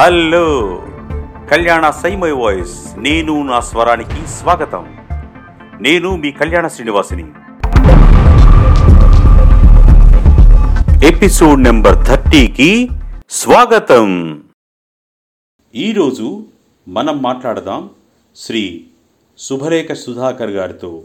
Hello. కళ్యాణ సైమై voice. నేను నా స్వరానికి స్వాగతం. నేను మీ కళ్యాణ శ్రీనివాసిని. ఎపిసోడ్ నెంబర్ థర్టీకి స్వాగతం. ఈరోజు మనం మాట్లాడదాం శ్రీ శుభరేఖ సుధాకర్ గారితో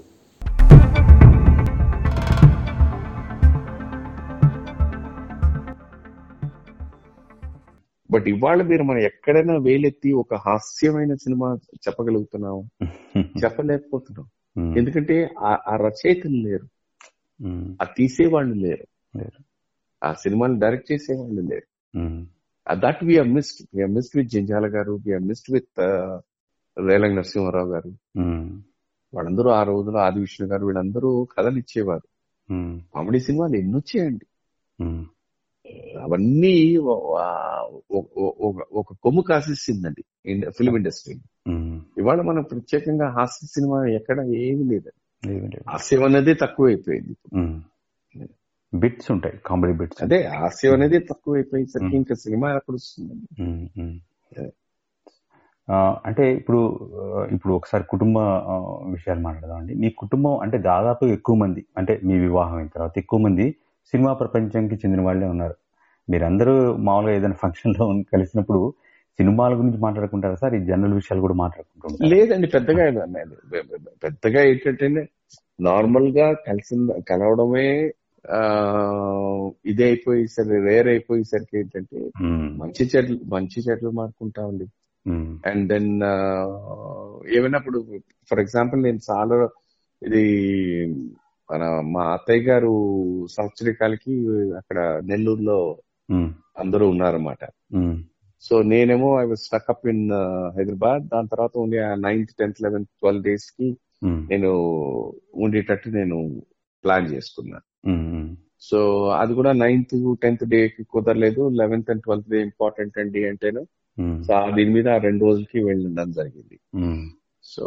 బట్ ఇవాళ మీరు మనం ఎక్కడైనా వేలెత్తి ఒక హాస్యమైన సినిమా చెప్పగలుగుతున్నాం చెప్పలేకపోతున్నాం. ఎందుకంటే ఆ- రచయితలు లేరు. ఆ తీసేవాళ్ళు లేరు. లేరు. ఆ సినిమాని డైరెక్ట్ చేసేవాళ్ళు లేరు. That we missed missed with Jandhyala garu. We missed with Relangi Narasimha Rao garu. వాళ్ళందరూ ఆ రోజులో ఆది విష్ణు గారు వీళ్ళందరూ కథలు ఇచ్చేవారు. కామెడీ సినిమాలు ఎన్ని వచ్చాయండి అవన్నీ ఒక- కొమ్ము కాసేసిందండి ఫిల్మ్ ఇండస్ట్రీ. ఇవాళ మనం ప్రత్యేకంగా హాస్య సినిమా ఎక్కడ ఏమీ లేదండి. హాస్యం అనేది తక్కువైపోయింది బిట్స్ ఉంటాయి కామెడీ బిట్స్. అదే హాస్యం అనేది తక్కువైపోయేసరికి ఇంకా సినిమా ఎక్కడ వస్తుందండి? అంటే ఇప్పుడు ఇప్పుడు ఒకసారి కుటుంబ విషయాలు మాట్లాడదామండి. మీ కుటుంబం అంటే దాదాపు ఎక్కువ మంది అంటే మీ వివాహం అయిన తర్వాత ఎక్కువ మంది సినిమా ప్రపంచానికి చెందిన వాళ్ళే ఉన్నారు. మీరందరూ మామూలుగా ఏదైనా ఫంక్షన్లో కలిసినప్పుడు సినిమాల గురించి మాట్లాడుకుంటారా సార్? ఈ జనరల్ విషయాలు కూడా మాట్లాడుకుంటుంటారు లేదండి పెద్దగా పెద్దగా ఏంటంటే నార్మల్గా కలిసి కలవడమే ఇదే అయిపోయేసరికి రేర్ అయిపోయేసరికి ఏంటంటే మంచి చెట్లు మంచి చెట్లు మారుకుంటామండి అండ్ దెన్ ఏమైనా ఇప్పుడు ఫర్ ఎగ్జాంపుల్ నేను చాలా ఇది మన మా అత్తయ్య గారు సంవత్సరికాలకి అక్కడ నెల్లూరులో అందరూ ఉన్నారన్నమాట. సో నేనేమో I was stuck up in Hyderabad దాని తర్వాత only ninth tenth eleventh twelve డేస్కి నేను ఉండేటట్టు నేను ప్లాన్ చేసుకున్నా. సో అది కూడా నైన్త్ టెన్త్ డే కి కుదరలేదు. Eleventh and twelfth day important అండి అంటేను. సో దీని మీద ఆ రెండు రోజులకి వెళ్ళడం జరిగింది. సో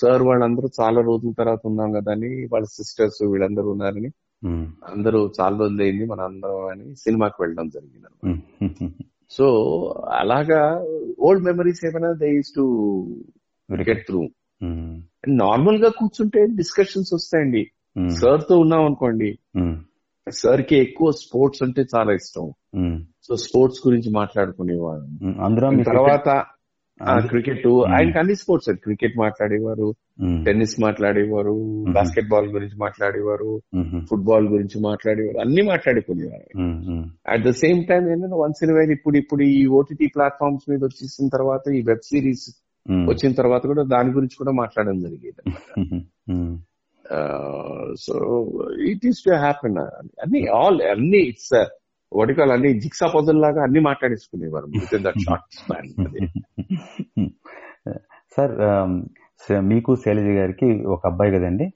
సార్ వాళ్ళందరూ చాలా రోజుల తర్వాత ఉన్నాం కదా అని వాళ్ళ సిస్టర్స్ వీళ్ళందరూ ఉన్నారని అందరూ చాలా రోజులు అయింది మన అందరం అని సినిమాకి వెళ్ళడం జరిగింది అనమాట సో అలాగా ఓల్డ్ మెమరీస్ ఏమైనా they use to get through. నార్మల్గా కూర్చుంటే డిస్కషన్స్ వస్తాయండి. సార్తో ఉన్నాం అనుకోండి. సార్కి ఎక్కువ స్పోర్ట్స్ అంటే చాలా ఇష్టం. సో స్పోర్ట్స్ గురించి మాట్లాడుకునేవాడు అందులో మీ తర్వాత క్రికెట్ ఆయనకి అన్ని స్పోర్ట్స్ క్రికెట్ మాట్లాడేవారు టెన్నిస్ మాట్లాడేవారు. బాస్కెట్ బాల్ గురించి మాట్లాడేవారు ఫుట్బాల్ గురించి మాట్లాడేవారు అన్ని మాట్లాడుకునేవారు. అట్ ద సేమ్ టైం ఏంటంటే వన్స్ ఇన్ వైల్ ఇప్పుడు ఇప్పుడు ఈ ఓటీటీ ప్లాట్ఫామ్స్ మీద వచ్చేసిన తర్వాత ఈ వెబ్ సిరీస్ వచ్చిన తర్వాత కూడా దాని గురించి కూడా మాట్లాడడం జరిగేది so it is to happen అన్ని ఆల్ అన్ని ఇట్స్ వడికాల్ అన్ని జిక్సా పజల్ లాగా అన్ని మాట్లాడేసుకునేవారు with in that short span sir మీకు శైలజ గారికి ఒక అబ్బాయి కదండి.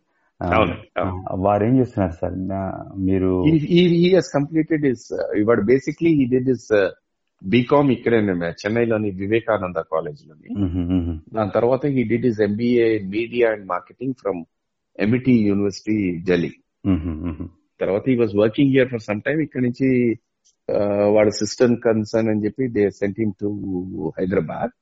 వారు ఏం చేస్తున్నారు సార్? మీరు completed his uh, ఇవాడు basically did his uh, BCom ఇక్కడే చెన్నైలోని వివేకానంద కాలేజ్లోని దాని తర్వాత he did his MBA media and marketing from MET university Delhi తర్వాత he was working here for some time ఇక్కడ నుంచి వాళ్ళ సిస్టమ్ కన్సర్న్ అని చెప్పి they sent him to Hyderabad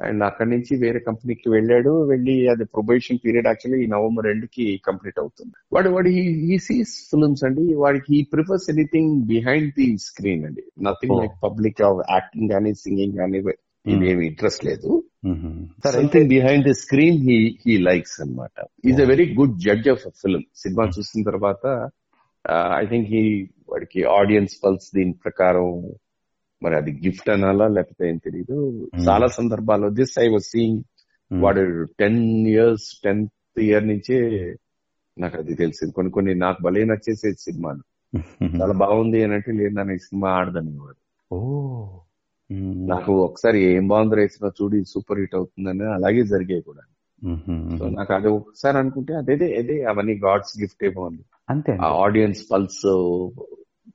and అక్కడి నుంచి వేరే కంపెనీకి వెళ్ళాడు. వెళ్ళి అది ప్రొబేషన్ పీరియడ్ యాక్చువల్లీ ఈ నవంబర్ ఎండ్కి కంప్లీట్ అవుతుంది. వాడు వాడు ఈ సీస్ ఫిల్మ్స్ అండి వాడికి ఈ prefers anything behind the screen అండి. నథింగ్. లైక్ పబ్లిక్ యాక్టింగ్ కానీ సింగింగ్ కానీ ఇదేమి ఇంట్రెస్ట్ లేదు. Something behind the screen he he likes అనమాట is a very good judge of film cinema చూసిన తర్వాత ఐ థింక్ హీ వాడికి ఆడియన్స్ పల్స్ దీని ప్రకారం మరి అది గిఫ్ట్ అనాలా లేకపోతే ఏం తెలియదు చాలా సందర్భాల్లో దిస్ ఐ వాజ్ సీయింగ్. వాడు టెన్ ఇయర్స్ టెన్త్ ఇయర్ నుంచే నాకు అది తెలిసింది. కొన్ని కొన్ని నాకు భలే నచ్చేసేది సినిమాలు. చాలా బాగుంది అని అంటే లేదు ఈ సినిమా ఆడదని వాడు. ఓ. నాకు ఒకసారి ఏం బాగుంది రేసిన చూడి సూపర్ హిట్ అవుతుందని అలాగే జరిగాయి కూడా. సో. నాకు అది ఒకసారి అనుకుంటే అదేదే అదే అవన్నీ గాడ్స్ గిఫ్ట్ ఏమో ఉంది అంతే. ఆ అంతే ఆడియన్స్ పల్స్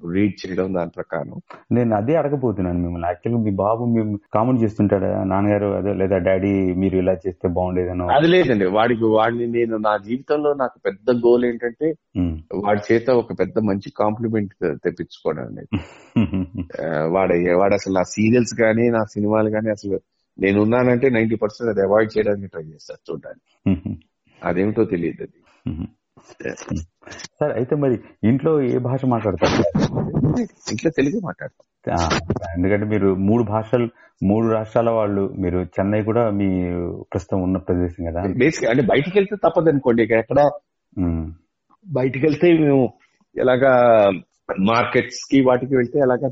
రీడ్ చేయడం దాని ప్రకారం. నేను అదే అడగబోతున్నాను మిమ్మల్ని. యాక్చువల్గా మీ బాబు మేము కామెంట్ చేస్తుంటాడా? నాన్నగారు అదే లేదా డాడీ మీరు ఇలా చేస్తే బాగుండేదనో? అది లేదండి. వాడికి వాడిని నేను నా జీవితంలో నాకు పెద్ద గోల్ ఏంటంటే. వాడి చేత ఒక పెద్ద మంచి కాంప్లిమెంట్ తెప్పించుకోవడం వాడ వాడు అసలు నా సీరియల్స్ కానీ నా సినిమాలు కానీ అసలు నేను ఉన్నానంటే నైన్టీ పర్సెంట్ అది అవాయిడ్ చేయడానికి ట్రై చేస్తాను చూడడానికి. అదేమిటో తెలియదు అది. సార్ అయితే మరి ఇంట్లో ఏ భాష మాట్లాడతారు? ఇంట్లో తెలుగు మాట్లాడతాం. ఆ, ఎందుకంటే మీరు మూడు భాషలు మూడు రాష్ట్రాల వాళ్ళు మీరు చెన్నై కూడా మీ ప్రస్తుతం ఉన్న ప్రదేశం కదా? బేసిక్ అంటే బయటికి వెళ్తే తప్పదు అనుకోండి ఎక్కడ బయటికి వెళ్తే మేము ఎలాగా మార్కెట్స్కి వాటికి వెళ్తే ఎలాగా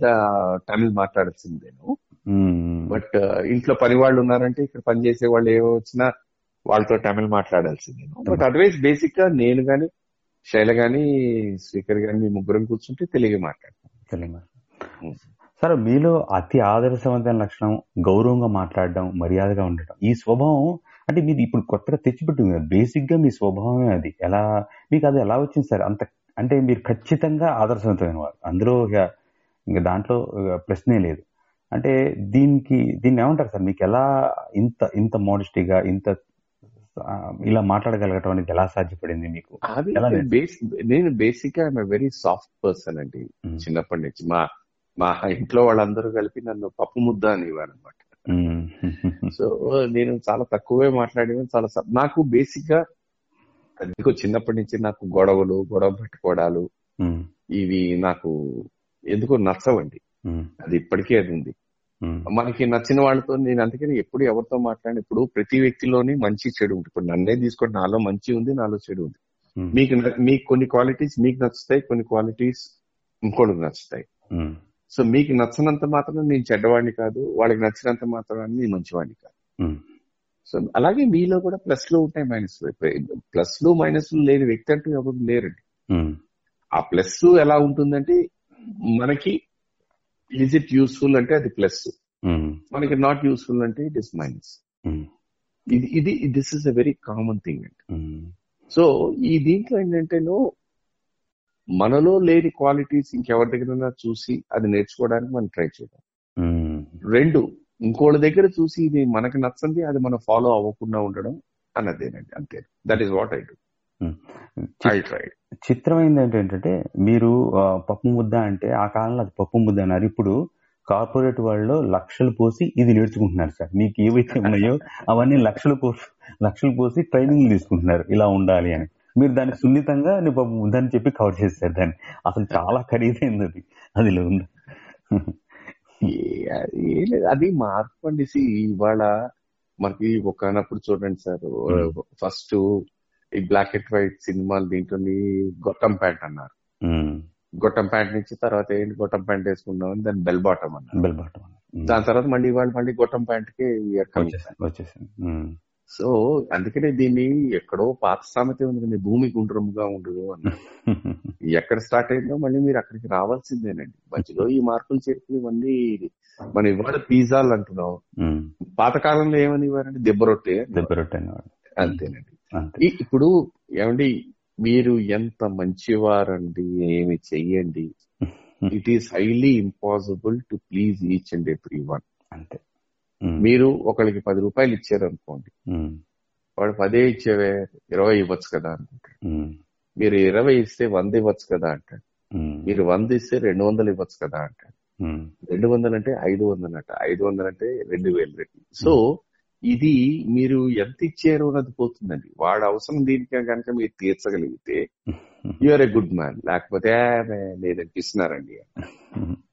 తమిళ్ మాట్లాడాల్సిందేను ఉమ్, బట్ ఇంట్లో పని వాళ్ళు ఉన్నారంటే ఇక్కడ పని చేసే వాళ్ళు ఏవో వచ్చినా వాళ్ళతో తమిళ్ మాట్లాడాల్సిందేను బట్ అదర్వైజ్ బేసిక్గా నేను గాని శైల గాని స్పీకర్ గాని మీ ముగ్గురం కూర్చుంటే తెలుగు మాట్లాడతాం. సార్ మీలో అతి ఆదర్శవంతమైన లక్షణం గౌరవంగా మాట్లాడడం మర్యాదగా ఉండటం. ఈ స్వభావం అంటే మీరు ఇప్పుడు కొత్తగా తెచ్చిపెట్టింది కదా బేసిక్గా మీ స్వభావమే అది. ఎలా మీకు అది ఎలా వచ్చింది సార్? అంత అంటే మీరు ఖచ్చితంగా ఆదర్శవంతమైన వారు. అందులో ఇక ఇంకా దాంట్లో ప్రశ్నే లేదు. అంటే దీనికి దీన్ని ఏమంటారు సార్? మీకు ఎలా ఇంత ఇంత మోడస్టీగా ఇంత ఇలా మాట్లాడగలగటం అనేది ఎలా సాధ్యపడింది మీకు? నేను బేసిక్గా ఐఎమ్ వెరీ సాఫ్ట్ పర్సన్ అండి. చిన్నప్పటి నుంచి మా మా ఇంట్లో వాళ్ళందరూ కలిపి నన్ను పప్పు ముద్ద అనేవారు అనమాట సో నేను చాలా తక్కువే మాట్లాడేవాడిని చాలా నాకు బేసిక్గా ఎందుకో చిన్నప్పటి నుంచి నాకు గొడవలు గొడవ పెట్టుకోవడాలు ఇవి నాకు ఎందుకో నచ్చవండి. అది ఇప్పటికీ అది ఉంది. మనకి నచ్చిన వాళ్ళతో నేను అందుకని ఎప్పుడు ఎవరితో మాట్లాడిన ఇప్పుడు ప్రతి వ్యక్తిలోని మంచి చెడు ఉంటుంది. ఇప్పుడు నన్నే తీసుకోండి నాలో మంచి ఉంది నాలో చెడు ఉంది. మీకు మీకు కొన్ని క్వాలిటీస్ మీకు నచ్చుతాయి కొన్ని క్వాలిటీస్ ఇంకోటికి నచ్చుతాయి. సో మీకు నచ్చినంత మాత్రం నేను చెడ్డవాడిని కాదు వాళ్ళకి నచ్చినంత మాత్రం నేను మంచివాడిని కాదు. సో అలాగే మీలో కూడా ప్లస్లో ఉంటాయి మైనస్ ప్లస్లు మైనస్ లేని వ్యక్తి అంటూ ఎవరు లేరండి. ఆ ప్లస్ ఎలా ఉంటుందంటే మనకి ఈజ్ ఇట్ యూస్ఫుల్ అంటే అది ప్లస్ ఉమ్, మనకి నాట్ యూస్ఫుల్ అంటే ఇట్ ఇస్ మైనస్ ఇది ఇది this is a very common thing అండి. సో ఈ దీంట్లో ఏంటంటేనో మనలో లేని క్వాలిటీస్ ఇంకెవరి దగ్గర చూసి అది నేర్చుకోవడానికి మనం ట్రై చేద్దాం. ఉమ్, రెండు ఇంకోళ్ళ దగ్గర చూసి ఇది మనకి నచ్చంది అది మనం ఫాలో అవ్వకుండా ఉండడం అన్నదేనండి అంతే. That is what I do try. చిత్రమైంది ఏంటంటే మీరు పప్పు ముద్ద అంటే ఆ కాలంలో అది పప్పు ముద్ద అన్నారు. ఇప్పుడు కార్పొరేట్ వాళ్ళు లక్షలు పోసి ఇది నేర్చుకుంటున్నారు సార్. మీకు ఏవైతే ఉన్నాయో అవన్నీ లక్షలు పోసి లక్షలు పోసి ట్రైనింగ్ తీసుకుంటున్నారు. ఇలా ఉండాలి అని. మీరు దాన్ని సున్నితంగా నీ పప్పు ముద్ద అని చెప్పి కవర్ చేస్తారు దాన్ని. అసలు చాలా ఖరీదైంది అది. అది ఉంది అది మార్పు అండి. ఇవాళ మనకి ఒకనప్పుడు చూడండి సార్. ఫస్ట్ ఈ బ్లాక్ అండ్ వైట్ సినిమాలు దీంట్లో గొట్టం ప్యాంట్ అన్నారు. గొట్టం ప్యాంట్ నుంచి తర్వాత ఏంటి గొట్టం ప్యాంట్ వేసుకున్నాం దాన్ని బెల్ బాటం అన్నారు. బెల్ బాటం దాని తర్వాత మళ్ళీ వాళ్ళు మళ్ళీ గొట్టం ప్యాంట్కి వచ్చేసింది సో అందుకనే దీన్ని ఎక్కడో పాత సామెత ఉంది కానీ భూమి గుండ్రముగా ఉండదు అన్నారు. ఎక్కడ స్టార్ట్ అయిందో మళ్ళీ మీరు అక్కడికి రావాల్సిందేనండి. మధ్యలో ఈ మార్పులు చేర్పులు ఇవన్నీ మనం ఇవాళ పిజ్జాలు అంటున్నాం. పాతకాలంలో ఏమని ఇవ్వారంటే రొట్టె దెబ్బ రొట్టె అంతేనండి. ఇప్పుడు ఏమండి మీరు ఎంత మంచివారండి ఏమి చెయ్యండి. It is highly impossible to please each and every one అంతే. ఉమ్, మీరు ఒకరికి పది రూపాయలు ఇచ్చారు అనుకోండి వాడు పదే ఇచ్చేవే ఇరవై ఇవ్వచ్చు కదా అనుకుంటాడు ఉమ్, మీరు ఇరవై ఇస్తే వంద ఇవ్వచ్చు కదా అంటాడు ఉమ్, మీరు వంద ఇస్తే రెండు వందలు ఇవ్వచ్చు కదా అంటాడు రెండు వందలు అంటే ఐదు వందలు అంట. ఐదు వందలు అంటే రెండు వేలు రెట్లు. సో ఇది మీరు ఎంత ఇచ్చారు అన్నది పోతుందండి. వాడు అవసరం దీనికి కనుక మీరు తీర్చగలిగితే you are a good man లేకపోతే "ఆ, మే, ఇస్తున్నారండి ఉమ్,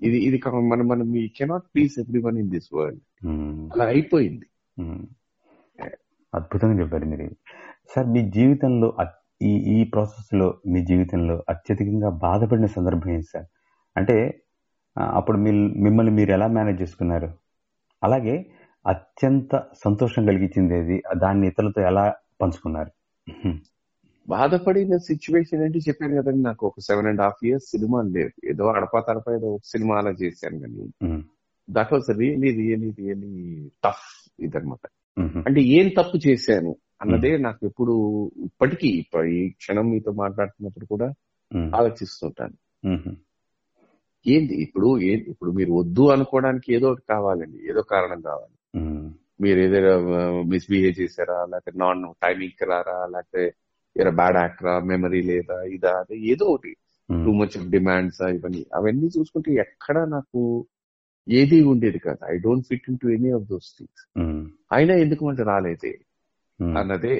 ఇది ఇది మనం మనం we cannot please every one in this world. అలా అయిపోయింది. ఉమ్. అద్భుతంగా చెప్పారు మీరు. సార్ మీ జీవితంలో ఈ ఈ ప్రాసెస్లో మీ జీవితంలో అత్యధికంగా బాధపడిన సందర్భం ఏంటి సార్? అంటే అప్పుడు మీ మిమ్మల్ని మీరు ఎలా మేనేజ్ చేసుకున్నారు? అలాగే అత్యంత సంతోషం కలిగించింది ఏది దాన్ని ఇతరులతో ఎలా పంచుకున్నారు? బాధపడిన సిచ్యువేషన్ ఏంటి చెప్పాను కదండి నాకు. ఒక సెవెన్ అండ్ హాఫ్ ఇయర్స్ సినిమాలు లేవు ఏదో అడపా తడపా ఏదో ఒక సినిమా అలా చేశాను కానీ that was really really really tough ఇదనమాట అంటే ఏం తప్పు చేశాను అన్నదే నాకు ఎప్పుడు ఇప్పటికీ ఈ క్షణం మీతో మాట్లాడుతున్నప్పుడు కూడా ఆలోచిస్తుంటాను. ఏంది? ఇప్పుడు ఇప్పుడు మీరు వద్దు అనుకోవడానికి ఏదో ఒకటి కావాలండి. ఏదో కారణం కావాలి. మీరు ఏదైనా మిస్బిహేవ్ చేశారా? లేకపోతే నాన్ టైమింగ్ రారా? లేకపోతే ఏదో బ్యాడ్ యాక్టరా మెమరీ లేదా? ఇదా? అది ఏదో ఒకటి. టూ మచ్ డిమాండ్స్ ఇవన్నీ. అవన్నీ చూసుకుంటే ఎక్కడ నాకు ఏది ఉండేది కాదు. I don't fit in to any of those things అయినా ఎందుకు అంటే రాలేదే. ఉమ్, అన్నదే.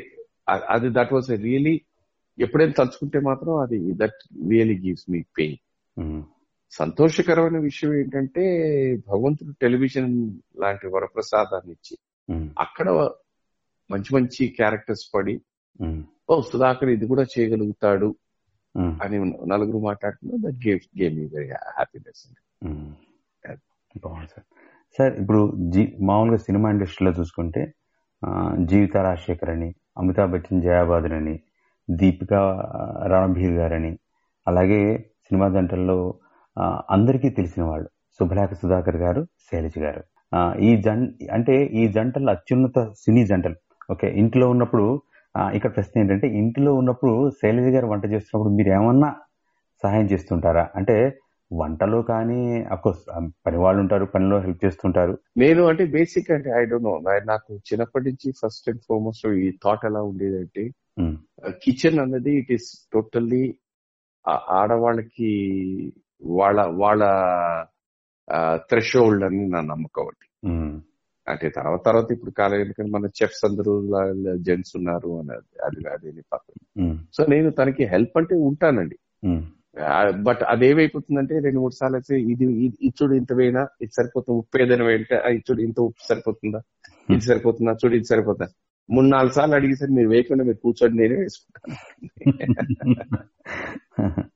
అది దట్ వాస్ రియలీ ఎప్పుడైనా తలుచుకుంటే మాత్రం అది that really gives me pain సంతోషకరమైన విషయం ఏంటంటే భగవంతుడు టెలివిజన్ లాంటి వరప్రసాదాన్ని ఇచ్చి అక్కడ మంచి మంచి క్యారెక్టర్స్ పడి ఓ సుధాకర్ ఇది కూడా చేయగలుగుతాడు అని నలుగురు మాట్లాడుతున్నా దట్ గేమ్ వెరీ హ్యాపీనెస్. బాగుంది సార్. సార్ ఇప్పుడు జీ మామూలుగా సినిమా ఇండస్ట్రీలో చూసుకుంటే జీవిత రాజశేఖర్ అని అమితాబ్ బచ్చన్ జయాబాదన్ అని దీపిక రణబీర్ గారని అలాగే సినిమా జంటల్లో అందరికీ తెలిసిన వాళ్ళు శుభలేఖ సుధాకర్ గారు శైలజ గారు. ఈ జన్ అంటే ఈ జంటలు అత్యున్నత సినీ జంటలు. ఓకే ఇంట్లో ఉన్నప్పుడు ఇక్కడ ప్రశ్న ఏంటంటే ఇంట్లో ఉన్నప్పుడు శైలజ గారు వంట చేస్తున్నప్పుడు మీరు ఏమన్నా సహాయం చేస్తుంటారా? అంటే వంటలో కానీ అఫ్కోర్స్ పని వాళ్ళు ఉంటారు పనిలో హెల్ప్ చేస్తుంటారు. నేను అంటే బేసిక్ అంటే ఐ డోంట్ నో నాకు చిన్నప్పటి నుంచి ఫస్ట్ అండ్ ఫార్మోస్ట్ ఈ థాట్ ఎలా ఉండేదంటే కిచెన్ అన్నది ఇట్ ఈస్ టోటల్లీ ఆడవాళ్ళకి వాళ్ళ వాళ్ళ థ్రెషోల్డ్ అని నా నమ్మకం అండి అంటే తర్వాత తర్వాత ఇప్పుడు కాలం ఎందుకంటే మన చెఫ్స్ అందరూ జెంట్స్ ఉన్నారు అని అది అది పక్కన ఉమ్, సో నేను తనకి హెల్ప్ అంటే ఉంటానండి. బట్ అదేమైపోతుందంటే రెండు మూడు సార్లు అయితే ఇది ఇది- ఇది చూడు ఇంత వేయినా ఇది సరిపోతుంది ఉప్పు ఏదైనా వేయంటే "ఆ, ఇది చూడు ఇంత ఉప్పు సరిపోతుందా? ఇది సరిపోతుందా? చూడు ఇది సరిపోతుందా? మూడు నాలుగు సార్లు అడిగేసరి మీరు వేయకుండా మీరు కూర్చోండి నేనే వేసుకుంటాను.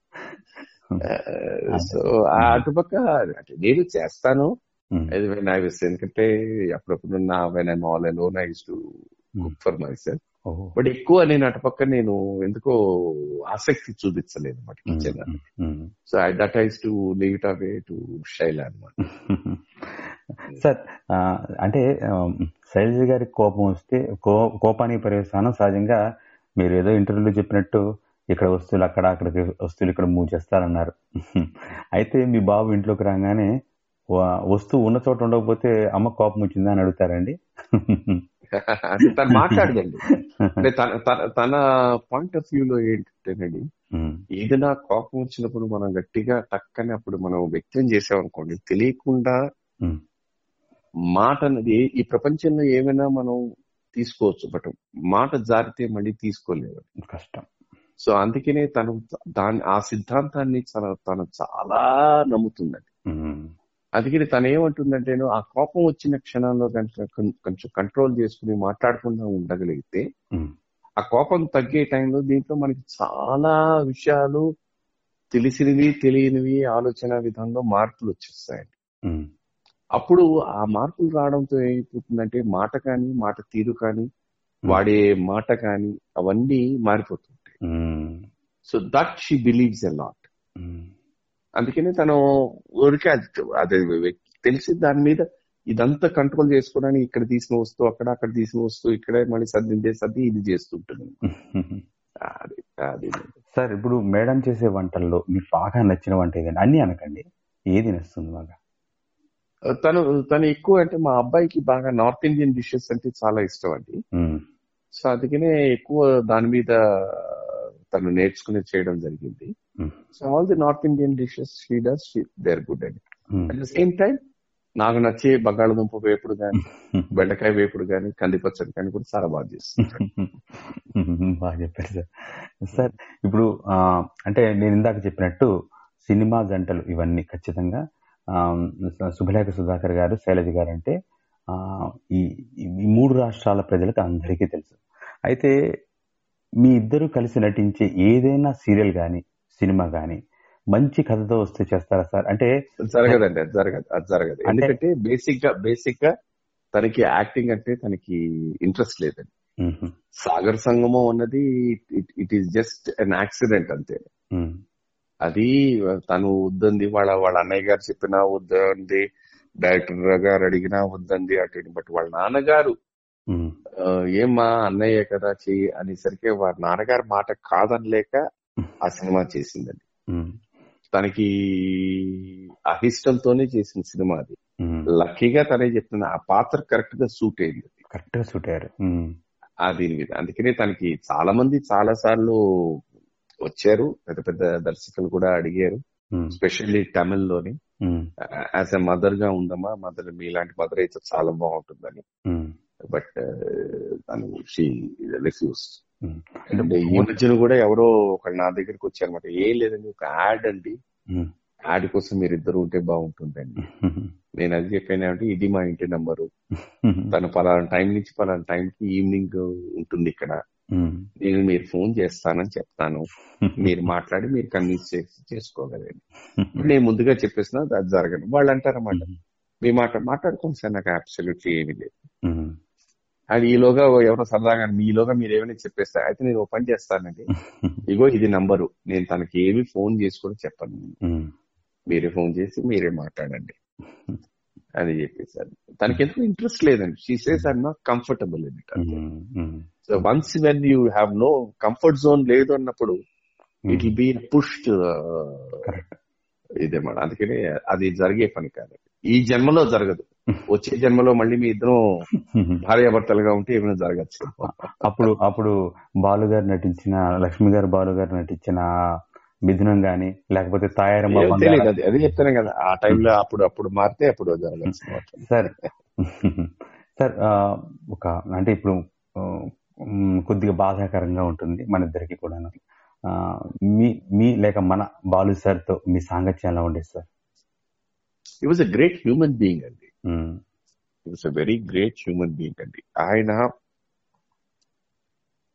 సో ఆ అటుపక్క అంటే నేను చేస్తాను. ఉమ్, అది వెన్ ఐ విస్ ఎందుకంటే అప్పుడప్పుడు నా when I alone I to cook for myself. But ఎక్కువ నేను అటుపక్క నేను ఎందుకో ఆసక్తి చూపించలేదు అనమాట kitchen. So I that eyes to leave it away to Shaila అనమాట సార్ అంటే ఆ, శైలజ గారి కోపం వస్తే కోపానికి పర్యవసానం సహజంగా మీరు ఏదో ఇంటర్వ్యూలో చెప్పినట్టు ఇక్కడ వస్తువులు అక్కడ అక్కడ వస్తువులు ఇక్కడ మూవ్ చేస్తారన్నారు. అయితే మీ బాబు ఇంట్లోకి రాగానే వస్తువు ఉన్న చోట ఉండకపోతే అమ్మ కోపం వచ్చిందా అని అడుగుతారండి. తను మాట్లాడదండి. అంటే తన పాయింట్ ఆఫ్ వ్యూ లో ఏంటంటేనండి ఏదైనా కోపం వచ్చినప్పుడు మనం గట్టిగా టక్కని అప్పుడు మనం వ్యక్తం చేసామనుకోండి తెలియకుండా మాట అనేది ఈ ప్రపంచంలో ఏమైనా మనం తీసుకోవచ్చు బట్ మాట జారితే మళ్ళీ తీసుకోలేము కష్టం. సో అందుకనే తను దాని ఆ సిద్ధాంతాన్ని తన తను చాలా నమ్ముతుందండి. అందుకని తను ఏమంటుందంటే ఆ కోపం వచ్చిన క్షణంలో కనుక కొంచెం కంట్రోల్ చేసుకుని మాట్లాడకుండా ఉండగలిగితే ఆ కోపం తగ్గే టైంలో దీంట్లో మనకి చాలా విషయాలు తెలిసినవి తెలియనివి ఆలోచన విధంలో మార్పులు వచ్చేస్తాయండి. అప్పుడు ఆ మార్పులు రావడంతో ఏమైపోతుందంటే మాట కానీ మాట తీరు కానీ వాడే మాట కానీ అవన్నీ మారిపోతుంటాయి ఉమ్, so that she believes a lot అందుకనే తను ఊరికే అది- అదే తెలిసి దాని మీద ఇదంతా కంట్రోల్ చేసుకోవడానికి ఇక్కడ తీసిన వస్తువు అక్కడ అక్కడ తీసిన వస్తువు ఇక్కడే మళ్ళీ సర్దిందే సర్ది ఇది చేస్తుంటుంది. అది అది. సార్ ఇప్పుడు మేడం చేసే వంటల్లో మీకు బాగా నచ్చిన వంట ఏదండి అన్ని అనకండి. ఏది నచ్చుతుంది బాగా? తను తను ఎక్కువ అంటే మా అబ్బాయికి బాగా నార్త్ ఇండియన్ డిషెస్ అంటే చాలా ఇష్టం అండి. సో అందుకనే ఎక్కువ దాని మీద తను నేర్చుకుని చేయడం జరిగింది. So all the north Indian dishes she does they are good అండి. అట్ ద సేమ్ టైం నాకు నచ్చే బంగాళదుంప వేపుడు కానీ బెండకాయ వేపుడు కానీ కందిపచ్చడి కానీ కూడా చాలా బాగా చేస్తుంది బాగా చెప్పారు సార్. సార్ ఇప్పుడు అంటే నేను ఇందాక చెప్పినట్టు సినిమా జంటలు ఇవన్నీ ఖచ్చితంగా శుభలేఖ సుధాకర్ గారు శైలజ గారు అంటే ఈ మూడు రాష్ట్రాల ప్రజలకు అందరికీ తెలుసు. అయితే మీ ఇద్దరు కలిసి నటించే ఏదైనా సీరియల్ కానీ సినిమా కానీ మంచి కథతో వస్తే చేస్తారా సార్ అంటే జరగదండి అది జరగదు అది జరగదు ఎందుకంటే బేసిక్గా బేసిక్గా తనకి యాక్టింగ్ అంటే తనకి ఇంట్రెస్ట్ లేదండి. సాగర్ సంగమం అన్నది it is just an accident అంతే. అది తను వద్దంది వాళ్ళ వాళ్ళ అన్నయ్య గారు చెప్పినా వద్దంది డైరెక్టర్ గారు అడిగినా వద్దంది అటు. బట్ వాళ్ళ నాన్నగారు ఏమ్మా అన్నయ్య కదా చెయ్యి అనేసరికి వారి నాన్నగారి మాట కాదనలేక ఆ సినిమా చేసిందండి. తనకి అహిష్టంతోనే చేసిన సినిమా అది. లక్కీగా తనే చెప్తున్నా ఆ పాత్ర కరెక్ట్గా సూట్ అయింది. కరెక్ట్గా సూట్ అయ్యారు. ఆ దీని మీద. అందుకనే తనకి చాలా మంది చాలా సార్లు వచ్చారు. పెద్ద పెద్ద దర్శకులు కూడా అడిగారు. స్పెషల్లీ తమిళ్ళోని యాజ్ ఎ మదర్గా ఉందమ్మా మదర్ మీలాంటి మదర్ అయితే చాలా బాగుంటుందని. బట్ తను షీ రిఫ్యూజ్ ఉమ్. అంటే ఈ మధ్యన కూడా ఎవరో ఒకళ్ళు నా దగ్గరికి వచ్చారనమాట ఏం లేదండి ఒక యాడ్ అండి. యాడ్ కోసం మీరు ఇద్దరు ఉంటే బాగుంటుందండి. నేను అది చెప్పాను అంటే ఇది మా ఇంటి నంబరు. తను పలానా టైం నుంచి పలానా టైం కి ఈవినింగ్ ఉంటుంది ఇక్కడ. నేను మీరు ఫోన్ చేస్తానని చెప్తాను. మీరు మాట్లాడి మీరు కన్విన్స్ చేసి చేసుకోగలండి నేను ముందుగా చెప్పేసిన అది జరగను వాళ్ళు అంటారన్నమాట మీ మాట మాట్లాడుకోండి సార్ నాకు అబ్సల్యూట్లీ ఏమీ లేదు. అది ఈలోగా ఎవరో సరదాగా మీలోగా మీరు ఏమైనా చెప్పేస్తా అయితే నేను ఓ పని చేస్తానండి. ఇగో ఇది నంబరు. నేను తనకి ఏమి ఫోన్ చేసి కూడా చెప్పను. మీరే ఫోన్ చేసి మీరే మాట్లాడండి. అని చెప్పేసారు తనకి ఎందుకు ఇంట్రెస్ట్ లేదండి. She says I'm not comfortable in it so once when you have no comfort zone లేదు అన్నప్పుడు it will be pushed correct ఇదేమాట అందుకనే అది జరిగే పని కాదు ఈ జన్మలో జరగదు. వచ్చే జన్మలో మళ్ళీ మీ ఇద్దరం భార్యాభర్తలుగా ఉంటే ఏమైనా జరగచ్చు. అప్పుడు అప్పుడు బాలు గారు నటించిన లక్ష్మి గారు బాలు గారు నటించిన మిథునం గాని లేకపోతే తాయారమ్మ అది. చెప్తాను కదా. ఆ టైంలో అప్పుడు అప్పుడు మారితే అప్పుడు జరగచ్చు. సార్. సార్ ఒక అంటే ఇప్పుడు కొద్దిగా బాధాకరంగా ఉంటుంది మన ఇద్దరికి కూడా మీ మీ లేక మన బాలు సార్తో మీ సాంగత్యం ఎలా ఉండేది sir? It was a great human being అండి it was a very great human being అండి ఆయన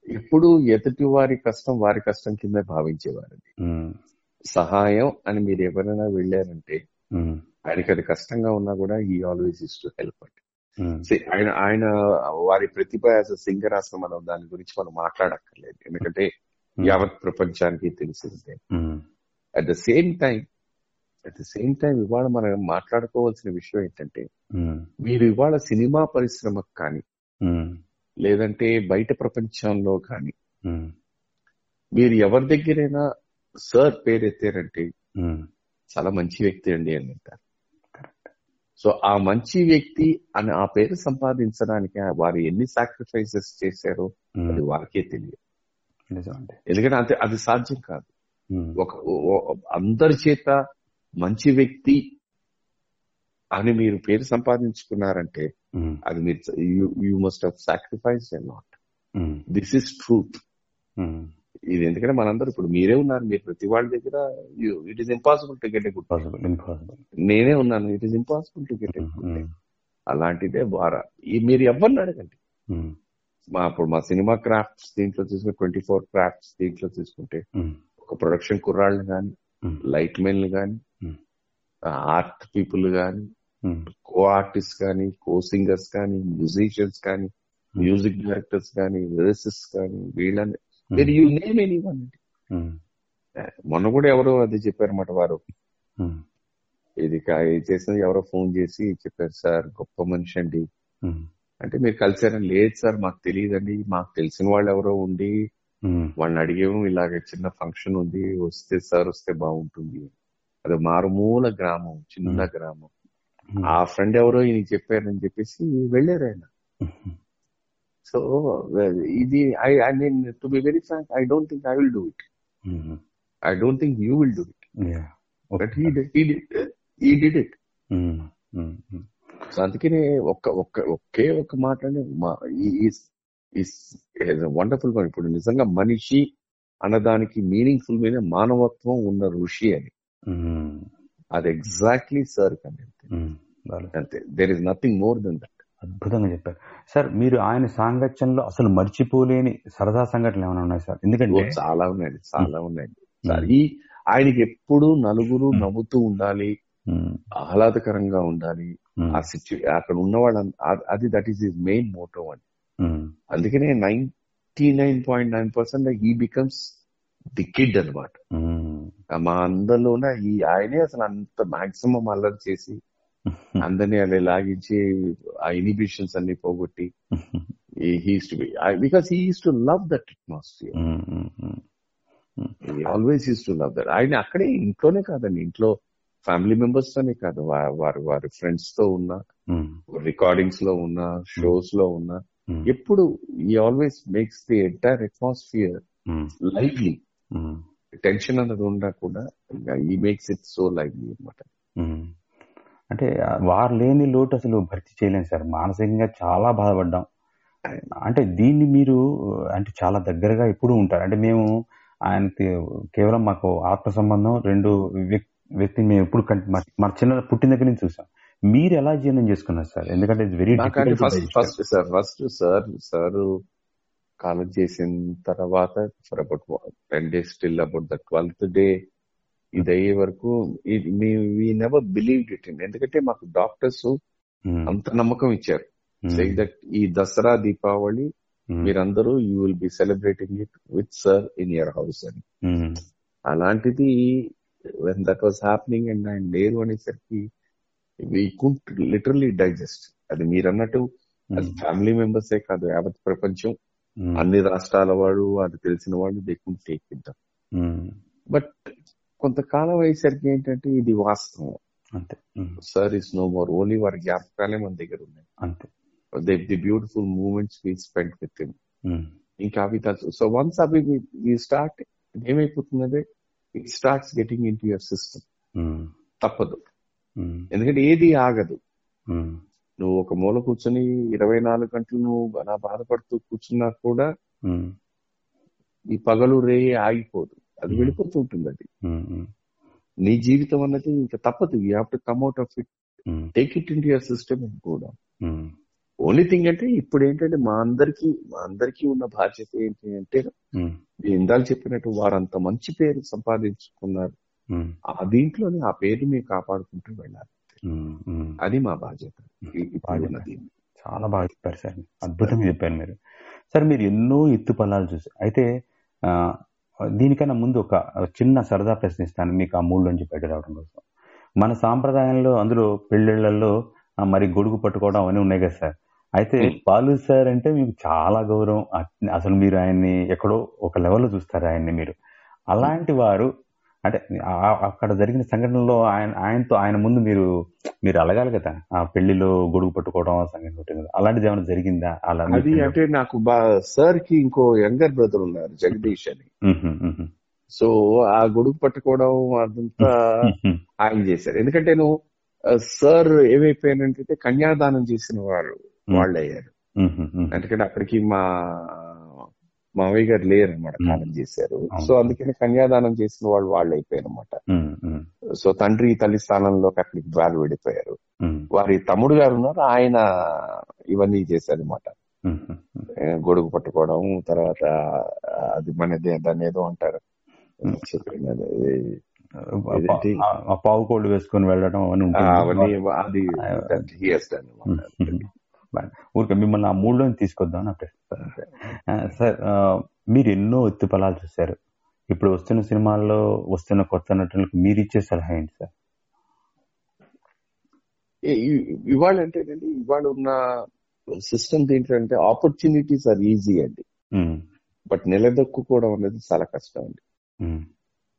ఎప్పుడు ఎదుటి వారి కష్టం వారి కష్టం కింద భావించేవారండి మ్, సహాయం అని మీరు ఎవరైనా వెళ్ళారంటే మ్, ఆయనకి అది కష్టంగా ఉన్నా కూడా ఈ ఆల్వేస్ ఇస్ టు హెల్ప్ అండి ఆయన ఆయన వారి ప్రతిభ యాజ్ సింగర్ అసలు మనం దాని గురించి మనం మాట్లాడక్కర్లేదు. ఎందుకంటే యావత్ ప్రపంచానికి తెలిసిందే. At the same time at the same time ఇవాళ మనం మాట్లాడుకోవాల్సిన విషయం ఏంటంటే మ్, మీరు ఇవాళ సినిమా పరిశ్రమకు కానీ మ్, లేదంటే బయట ప్రపంచంలో కానీ మ్, మీరు ఎవరి దగ్గరైనా సార్ పేరు ఎత్తారంటే చాలా మంచి వ్యక్తి అండి అని అంటారు. సో ఆ మంచి వ్యక్తి అని ఆ పేరు సంపాదించడానికి వారు ఎన్ని సాక్రిఫైసెస్ చేశారో అది వారికే తెలియదు. ఎందుకంటే అంతే అది సాధ్యం కాదు. ఒక అందరి చేత మంచి వ్యక్తి అని మీరు పేరు సంపాదించుకున్నారంటే మ్, అది మీరు you must have sacrifice a lot hmm, this is truth ఇది ఎందుకంటే మనందరూ ఇప్పుడు మీరే ఉన్నారు మీరు ప్రతి వాళ్ళ దగ్గర it is impossible to get good. నేనే ఉన్నాను it is impossible to get good అలాంటిదే వారా. ఈ మీరు ఎవరిని అడగండి. మ్, మా ఇప్పుడు మా సినిమా క్రాఫ్ట్స్ దీంట్లో తీసుకుంటే ట్వంటీ ఫోర్ క్రాఫ్ట్స్ దీంట్లో తీసుకుంటే మ్, ఒక ప్రొడక్షన్ కుర్రాళ్ళు కానీ లైట్ మెన్లు కానీ. ఆర్ట్ పీపుల్ కానీ కో ఆర్టిస్ట్ కానీ కో సింగర్స్ కానీ మ్యూజిషియన్స్ కానీ మ్యూజిక్ డైరెక్టర్స్ కానీ లిరిసిస్ట్ కానీ వీళ్ళని మీరు యూ నేమ్ ఎనీ వన్ మొన్న కూడా ఎవరో అది చెప్పారన్నమాట వారు. ఇది చేసిన ఎవరో ఫోన్ చేసి చెప్పారు సార్ గొప్ప మనిషి అండి. అంటే మీరు కలిసారని లేదు సార్ మాకు తెలియదండి. మాకు తెలిసిన వాళ్ళు ఎవరో ఉండి వాళ్ళని అడిగేమో ఇలాగ చిన్న ఫంక్షన్ ఉంది వస్తే సార్ వస్తే బాగుంటుంది. అది మారుమూల గ్రామం చిన్న గ్రామం. ఆ ఫ్రెండ్ ఎవరో ఈయన చెప్పారని చెప్పేసి వెళ్ళారు ఆయన. సో ఇది I I mean to be very frank I don't think I will do it I don't think you will do it. But. He did it so అందుకనే ఒక్క ఒక్క ఒకే ఒక్క మాట వండర్ఫుల్ ఇప్పుడు నిజంగా మనిషి అన్నదానికి మీనింగ్ఫుల్ మీద మానవత్వం ఉన్న ఋషి అని. అది ఎగ్జాక్ట్లీ సార్ బాలు. అంతే. There is nothing more than that అద్భుతంగా చెప్పారు. సార్ మీరు ఆయన సాంగత్యంలో అసలు మర్చిపోలేని సరదా సంఘటనలు ఏమైనా ఉన్నాయి సార్? ఎందుకంటే చాలా ఉన్నాయండి చాలా ఉన్నాయండి సార్ ఈ ఆయనకి ఎప్పుడు నలుగురు నవ్వుతూ ఉండాలి. ఆహ్లాదకరంగా ఉండాలి. ఆ సిచ్యు అక్కడ ఉన్న వాళ్ళ అది that is is main motto అండి అందుకనే ninety nine point nine percent he becomes the kid అనమాట మ్, అందరిలోన ఈ ఆయనే అసలు అంత మాక్సిమం అల్లరి చేసి అందరినీ అలా లాగించి ఆ ఇనిబిషన్స్ అన్ని పోగొట్టి he's to be because he to love that atmosphere. Always use to love that. ఆయన అక్కడే ఇంట్లోనే కాదండి ఇంట్లో ఫ్యామిలీ మెంబర్స్ తోనే కాదు వారి వారి ఫ్రెండ్స్తో ఉన్న రికార్డింగ్స్లో ఉన్న షోస్లో ఉన్న ఎప్పుడు he always makes the entire atmosphere lively. Tension అన్నది ఉండకుండా ఈ మేక్స్ ఇట్ సో లైవ్లీ అనమాట. అంటే వారు లేని లోటు అసలు భర్తీ చేయలేము సార్. మానసికంగా చాలా బాధపడ్డాం. అంటే దీన్ని మీరు అంటే చాలా దగ్గరగా ఎప్పుడు ఉంటారు. అంటే మేము ఆయనకి కేవలం మాకు ఆత్మ సంబంధం రెండు వ్యక్- వ్యక్తిని మేము ఎప్పుడు కంటి- మా- చిన్న పుట్టిన దగ్గర నుంచి చూసాం. మీరు ఎలా జీర్ణం చేసుకున్నారు సార్? ఎందుకంటే it's very first sir first sir sir college చేసిన తర్వాత for about ten days still about the twelfth day ఇది అయ్యే వరకు we never believe it in. ఎందుకంటే మాకు డాక్టర్స్ అంత నమ్మకం ఇచ్చారు. దట్ ఈ దసరా దీపావళి మీరందరూ you will be celebrating it with sir in your house అని. అలాంటిది when that was happening and ఆయన లేరు అనేసరికి వి కుంట్ లిటరలీ డైజెస్ట్ అది మీరు అన్నట్టు అది ఫ్యామిలీ మెంబర్సే కాదు యావత్ ప్రపంచం. అన్ని రాష్ట్రాల వాడు అది తెలిసిన వాళ్ళు they couldn't take it but కొంతకాలం అయ్యేసరికి ఏంటంటే ఇది వాస్తవం. అంతే. Sir is no more only వారి జ్ఞాపకాలే మన దగ్గర ఉన్నాయి. అంతే. The the beautiful moments we spend with him ఇంకా అవి సో వన్స్ అవి start ఏమైపోతున్నది? It starts getting in to your system తప్పదు. ఉమ్, ఎందుకంటే ఏది ఆగదు. ఉమ్, నువ్వు ఒక మూల కూర్చొని ఇరవై నాలుగు గంటలు నువ్వు అలా బాధపడుతూ కూర్చున్నా కూడా ఈ పగలు రే ఆగిపోదు. అది. వెళ్ళిపోతూ ఉంటుంది అది. నీ జీవితం అన్నది ఇంకా తప్పదు. You have to come out of it take it in your system కూడా ఓన్లీ థింగ్ అంటే ఇప్పుడు ఏంటంటే మా అందరికి మా అందరికీ ఉన్న బాధ్యత ఏంటి అంటే ఇందాక చెప్పినట్టు వారంత మంచి పేరు సంపాదించుకున్నారు. ఆ దీంట్లోనే ఆ పేరు మేము కాపాడుకుంటూ వెళ్ళాలి. అది మా బాధ్యత. ఉన్నది చాలా బాగా చెప్పారు సార్. అద్భుతంగా చెప్పారు మీరు. సార్ మీరు ఎన్నో ఎత్తు పల్లాలు చూసారు అయితే దీనికన్నా ముందు ఒక చిన్న సరదా ప్రశ్నిస్తాను మీకు ఆ మూడు నుంచి బయట రావడం కోసం. మన సాంప్రదాయంలో అందులో పెళ్ళిళ్ళల్లో మరి గొడుగు పట్టుకోవడం అవన్నీ ఉన్నాయి కదా సార్. అయితే. బాలు సార్ అంటే మీకు చాలా గౌరవం. అసలు మీరు ఆయన్ని ఎక్కడో ఒక లెవెల్లో చూస్తారు ఆయన్ని మీరు. అలాంటి వారు అంటే అక్కడ జరిగిన సంఘటనలో ఆయన ఆయనతో ఆయన ముందు మీరు మీరు అలగాలి కదా. ఆ పెళ్ళిలో గొడుగు పట్టుకోవడం సంఘటన కదా అలాంటిది ఏమైనా జరిగిందా? అలా అది? అంటే నాకు సార్కి ఇంకో యంగర్ బ్రదర్ ఉన్నారు జగదీష్ అని. సో ఆ గొడుగు పట్టుకోవడం అదంతా ఆయన చేశారు. ఎందుకంటే నేను సార్ ఏమైపోయానంటే కన్యాదానం చేసిన వారు వాళ్ళు అయ్యారు. ఎందుకంటే అక్కడికి మా మావయ్య గారు లేరు అనమాట Hmm. కాలం చేశారు. సో అందుకని కన్యాదానం చేసిన వాళ్ళు వాళ్ళు అయిపోయారు అనమాట మ్, మ్, సో తండ్రి తల్లి స్థానంలోకి అక్కడికి వాళ్ళు వెళ్ళిపోయారు మ్, వారి తమ్ముడు గారు ఉన్నారు ఆయన ఇవన్నీ చేశారు అనమాట మ్హూ, మ్. గొడుగు పట్టుకోవడం తర్వాత అది మనదే దాన్ని ఏదో అంటారు. పావు కోళ్ళు వేసుకొని వెళ్ళడం అవన్నీ అది ఊరికే మిమ్మల్ని ఆ మూడులో తీసుకొద్దాం నా ప్రశ్న సార్ మీరు ఎన్నో ఎత్తు పొలాలు చూశారు. ఇప్పుడు వస్తున్న సినిమాల్లో వస్తున్న కొత్త నటులకు మీరు ఇచ్చే సలహా ఏంటి సార్? ఇవాళ అంటేనండి ఇవాళ ఉన్న సిస్టమ్ ఏంటంటే అంటే ఆపర్చునిటీస్ ఆర్ ఈజీ అండి. బట్ నిలదొక్కుకోవడం అనేది చాలా కష్టం అండి.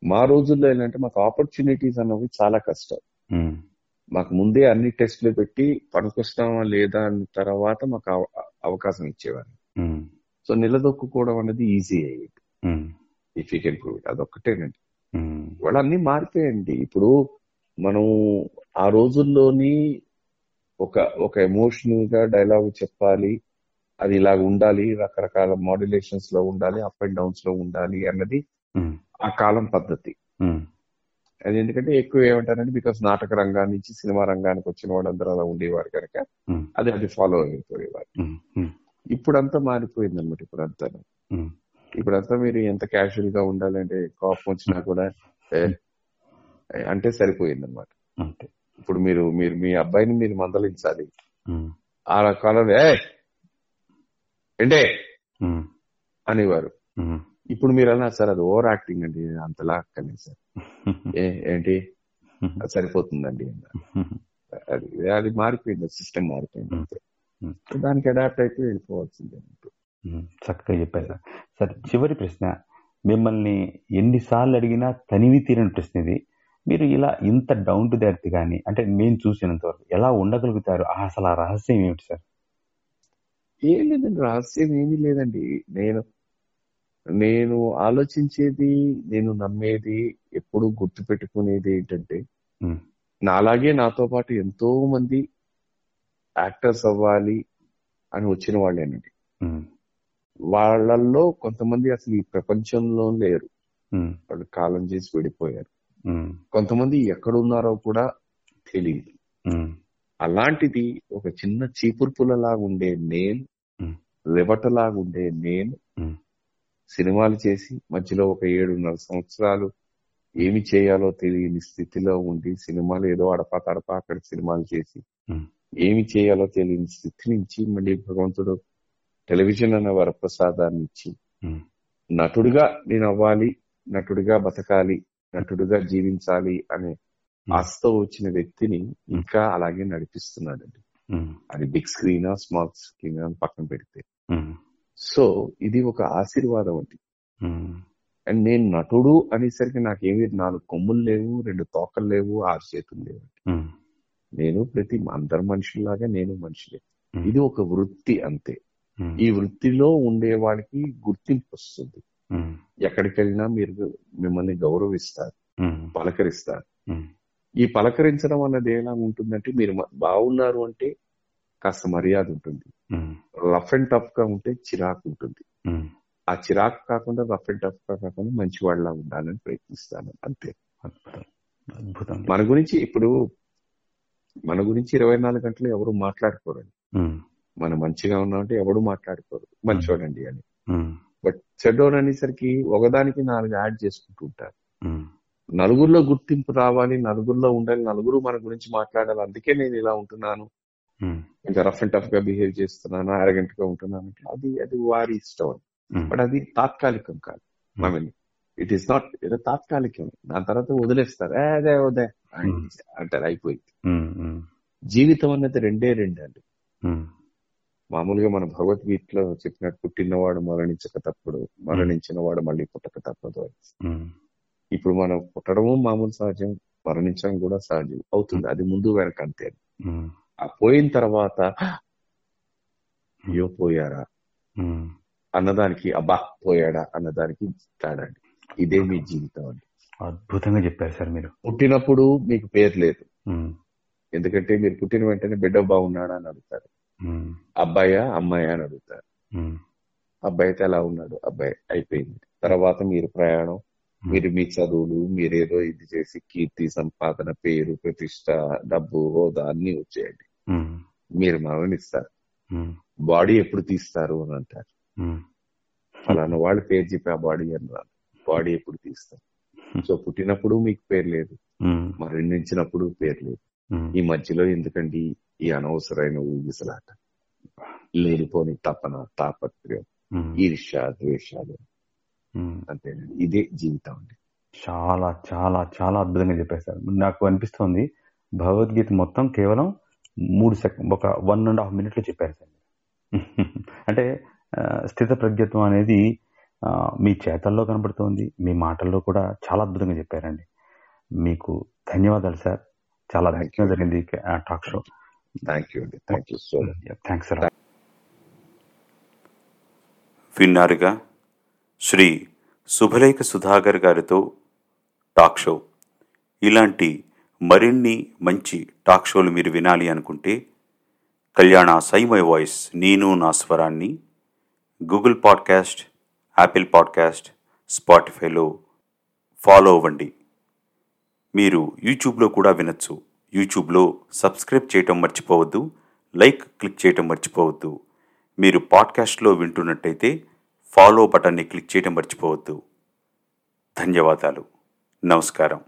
మా రోజుల్లో ఏంటంటే మాకు ఆపర్చునిటీస్ అన్నవి చాలా కష్టం. మాకు ముందే అన్ని టెస్టులు పెట్టి పనికొస్తామా లేదా అన్న తర్వాత మాకు అవ- అవకాశం ఇచ్చేవారు. సో నిలదొక్కుకోవడం అనేది ఈజీ అయ్యేది. If you can prove it అదొక్కటేనండి. ఇవాళ అన్ని మారిపోయాయండి. ఇప్పుడు మనం ఆ రోజుల్లోని ఒక ఒక ఎమోషనల్గా డైలాగ్ చెప్పాలి. అది ఇలా ఉండాలి. రకరకాల మాడ్యులేషన్స్లో ఉండాలి. అప్ అండ్ డౌన్స్లో ఉండాలి అన్నది ఆ కాలం పద్ధతి. అది ఎందుకంటే ఎక్కువ ఏమంటారంటే బికాస్ నాటక రంగాన్ని నుంచి సినిమా రంగానికి వచ్చిన వాళ్ళందరూ అలా ఉండేవారు కనుక అది అది ఫాలో అయిపోయేవారు. ఇప్పుడంతా మారిపోయింది అనమాట ఇప్పుడంతా ఇప్పుడంతా మీరు ఎంత క్యాజువల్గా ఉండాలంటే కోపం వచ్చినా కూడా ఏ, అంటే సరిపోయింది అనమాట ఇప్పుడు మీరు మీరు మీ అబ్బాయిని మీరు మందలించాలి. ఆ కాలంలో ఏ ఏంటే అనేవారు. ఇప్పుడు మీరు అన్నారు సార్ అది ఓవర్ యాక్టింగ్ అండి అంతలా అక్కర్లేదు సార్. ఏ ఏంటి? అది సరిపోతుందండి. అది అది మారిపోయింది సిస్టమ్ మారిపోయింది అంతే. Hmm. దానికి అడాప్ట్ అయిపోయి వెళ్ళిపోవాల్సిందే ఉమ్, చక్కగా చెప్పారు. సార్ సార్ చివరి ప్రశ్న మిమ్మల్ని ఎన్నిసార్లు అడిగినా తనివి తీరని ప్రశ్న ఇది. మీరు ఇలా ఇంత డౌన్ టు దెర్త్ కానీ అంటే నేను చూసినంత వరకు ఎలా ఉండగలుగుతారు? అసలు ఆ రహస్యం ఏమిటి సార్? ఏం లేదండి రహస్యం ఏమీ లేదండి. నేను నేను ఆలోచించేది నేను నమ్మేది ఎప్పుడు గుర్తు పెట్టుకునేది ఏంటంటే నాలాగే నాతో పాటు ఎంతో మంది యాక్టర్స్ అవ్వాలి అని వచ్చిన వాళ్ళేనండి. వాళ్ళల్లో కొంతమంది అసలు ఈ ప్రపంచంలో లేరు. వాళ్ళు కాలం చేసి ఉమ్, కొంతమంది ఎక్కడున్నారో కూడా తెలియదు. అలాంటిది ఒక చిన్న చీపురుపులలాగా ఉండే నేను ఉమ్, రెవటలాగా ఉండే నేను సినిమాలు చేసి మధ్యలో ఒక ఏడున్నర సంవత్సరాలు ఏమి చేయాలో తెలియని స్థితిలో ఉండి సినిమాలు ఏదో అడపా తడపా అక్కడ సినిమాలు చేసి ఏమి చేయాలో తెలియని స్థితి నుంచి మళ్ళీ భగవంతుడు టెలివిజన్ అనే వరప్రసాదాన్ని ఇచ్చి నటుడిగా నేను అవ్వాలి నటుడిగా బతకాలి నటుడిగా జీవించాలి అనే ఆశతో వచ్చిన వ్యక్తిని ఇంకా అలాగే నడిపిస్తున్నాడండి. అది బిగ్ స్క్రీనా స్మాల్ స్క్రీనా అని పక్కన పెడితే. సో ఇది ఒక ఆశీర్వాదం అండి. అండ్ నేను నటుడు అనేసరికి నాకేమి నాలుగు కొమ్ములు లేవు రెండు తోకలు లేవు ఆరు చేతులు లేవు నేను ప్రతి అందరు మనుషుల్లాగా నేను మనిషిలే ఇది ఒక వృత్తి అంతే. ఈ వృత్తిలో ఉండే వాళ్ళకి గుర్తింపు వస్తుంది. ఉమ్, ఎక్కడికి వెళ్ళినా మీరు మిమ్మల్ని గౌరవిస్తారు పలకరిస్తారు. ఈ పలకరించడం అన్నది ఎలా ఉంటుందంటే మీరు బాగున్నారు అంటే కాస్త మర్యాద ఉంటుంది. రఫ్ అండ్ టఫ్గా ఉంటే చిరాకు ఉంటుంది. ఆ చిరాకు కాకుండా రఫ్ అండ్ టఫ్గా కాకుండా మంచి వాళ్ళ ఉండాలని ప్రయత్నిస్తాను. అంతే. అద్భుతం. అద్భుతం. మన గురించి ఇప్పుడు మన గురించి ఇరవై నాలుగు గంటలు ఎవరు మాట్లాడుకోరండి మనం మంచిగా ఉన్నామంటే ఎవడు మాట్లాడుకోరు. మంచోడండి అని. బట్ చెడ్డోడు అనేసరికి ఒకదానికి నాలుగు యాడ్ చేసుకుంటూ ఉంటారు. నలుగురిలో గుర్తింపు రావాలి నలుగురిలో ఉండాలి నలుగురు మన గురించి మాట్లాడాలి. అందుకే నేను ఇలా ఉంటున్నాను. ఇంకా రఫ్ అండ్ టఫ్గా బిహేవ్ చేస్తున్నాను అరగంట గా ఉంటున్నాను అంటే అది అది వారి ఇష్టం ఉమ్, బట్ అది తాత్కాలికం కాదు. I mean it is not ఏదో తాత్కాలికం. దాని తర్వాత వదిలేస్తారు. "ఏ, అదే అదే. అని అంటారు అయిపోయింది. ఉమ్, జీవితం అన్నది రెండే రెండు అండి. మామూలుగా మన భగవద్గీతలో చెప్పినట్టు పుట్టినవాడు మరణించక తప్పుడు మరణించిన వాడు మళ్ళీ పుట్టక తప్పదు ఇప్పుడు మనం పుట్టడము మామూలు సహజం మరణించడం కూడా సహజం అవుతుంది. అది ముందు వెనక అంతే ఆ పోయిన తర్వాత అయ్యో పోయారా? అన్నదానికి అబ్బా పోయాడా? అన్నదానికి తేడా అండి ఇదే మీ జీవితం అండి. అద్భుతంగా చెప్పారు సార్ మీరు. పుట్టినప్పుడు మీకు పేరు లేదు. ఎందుకంటే మీరు పుట్టిన వెంటనే బిడ్డ బాగున్నాడా అని అడుగుతారు. అబ్బాయా అమ్మాయా అని అడుగుతారు. అబ్బాయి అయితే ఎలా ఉన్నాడు. అబ్బాయి అయిపోయింది. తర్వాత మీరు ప్రయాణం మీరు మీ చదువులు మీరేదో ఇది చేసి కీర్తి సంపాదన పేరు ప్రతిష్ట డబ్బు హోదా అన్ని వచ్చేయండి. మీరు మరణిస్తారు. బాడీ ఎప్పుడు తీస్తారు అని అంటారు. ఫలానా వాళ్ళు పేరు చెప్పి ఆ బాడీ అన్నారు బాడీ ఎప్పుడు తీస్తారు. సో పుట్టినప్పుడు మీకు పేరు లేదు. మరణించినప్పుడు పేరు లేదు. ఈ మధ్యలో ఎందుకండి ఈ అనవసరమైన ఊగిసలాట? లేనిపోని తపన తాపత్రయం ఉమ్, ఈర్ష్య ద్వేషాలు. అంతేనండి. ఇదే జీవితం అండి. చాలా చాలా చాలా అద్భుతంగా చెప్పారు సార్ నాకు అనిపిస్తోంది భగవద్గీత మొత్తం కేవలం మూడు సెకండ్ ఒక వన్ అండ్ హాఫ్ మినిట్లో చెప్పారు సార్. అంటే స్థిత ప్రజ్ఞత్వం అనేది మీ చేతల్లో కనబడుతోంది మీ మాటల్లో కూడా చాలా అద్భుతంగా చెప్పారండి. మీకు ధన్యవాదాలు సార్. చాలా అద్భుతంగా you. జరిగింది టాక్ షో థ్యాంక్ యూ అండి. Thank you so much thanks sir విన్నారుగా శ్రీ శుభలేఖ సుధాకర్ గారితో టాక్ షో ఇలాంటి మరిన్ని మంచి టాక్ షోలు మీరు వినాలి అనుకుంటే కళ్యాణ సైమై వాయిస్ నేను నా స్వరాన్ని గూగుల్ పాడ్కాస్ట్ యాపిల్ పాడ్కాస్ట్ స్పాటిఫైలో ఫాలో అవ్వండి. మీరు యూట్యూబ్లో కూడా వినొచ్చు. యూట్యూబ్లో సబ్స్క్రైబ్ చేయటం మర్చిపోవద్దు లైక్ క్లిక్ చేయటం మర్చిపోవద్దు. మీరు పాడ్కాస్ట్లో వింటున్నట్టయితే ఫాలో బటన్ని క్లిక్ చేయడం మర్చిపోవద్దు. ధన్యవాదాలు. నమస్కారం.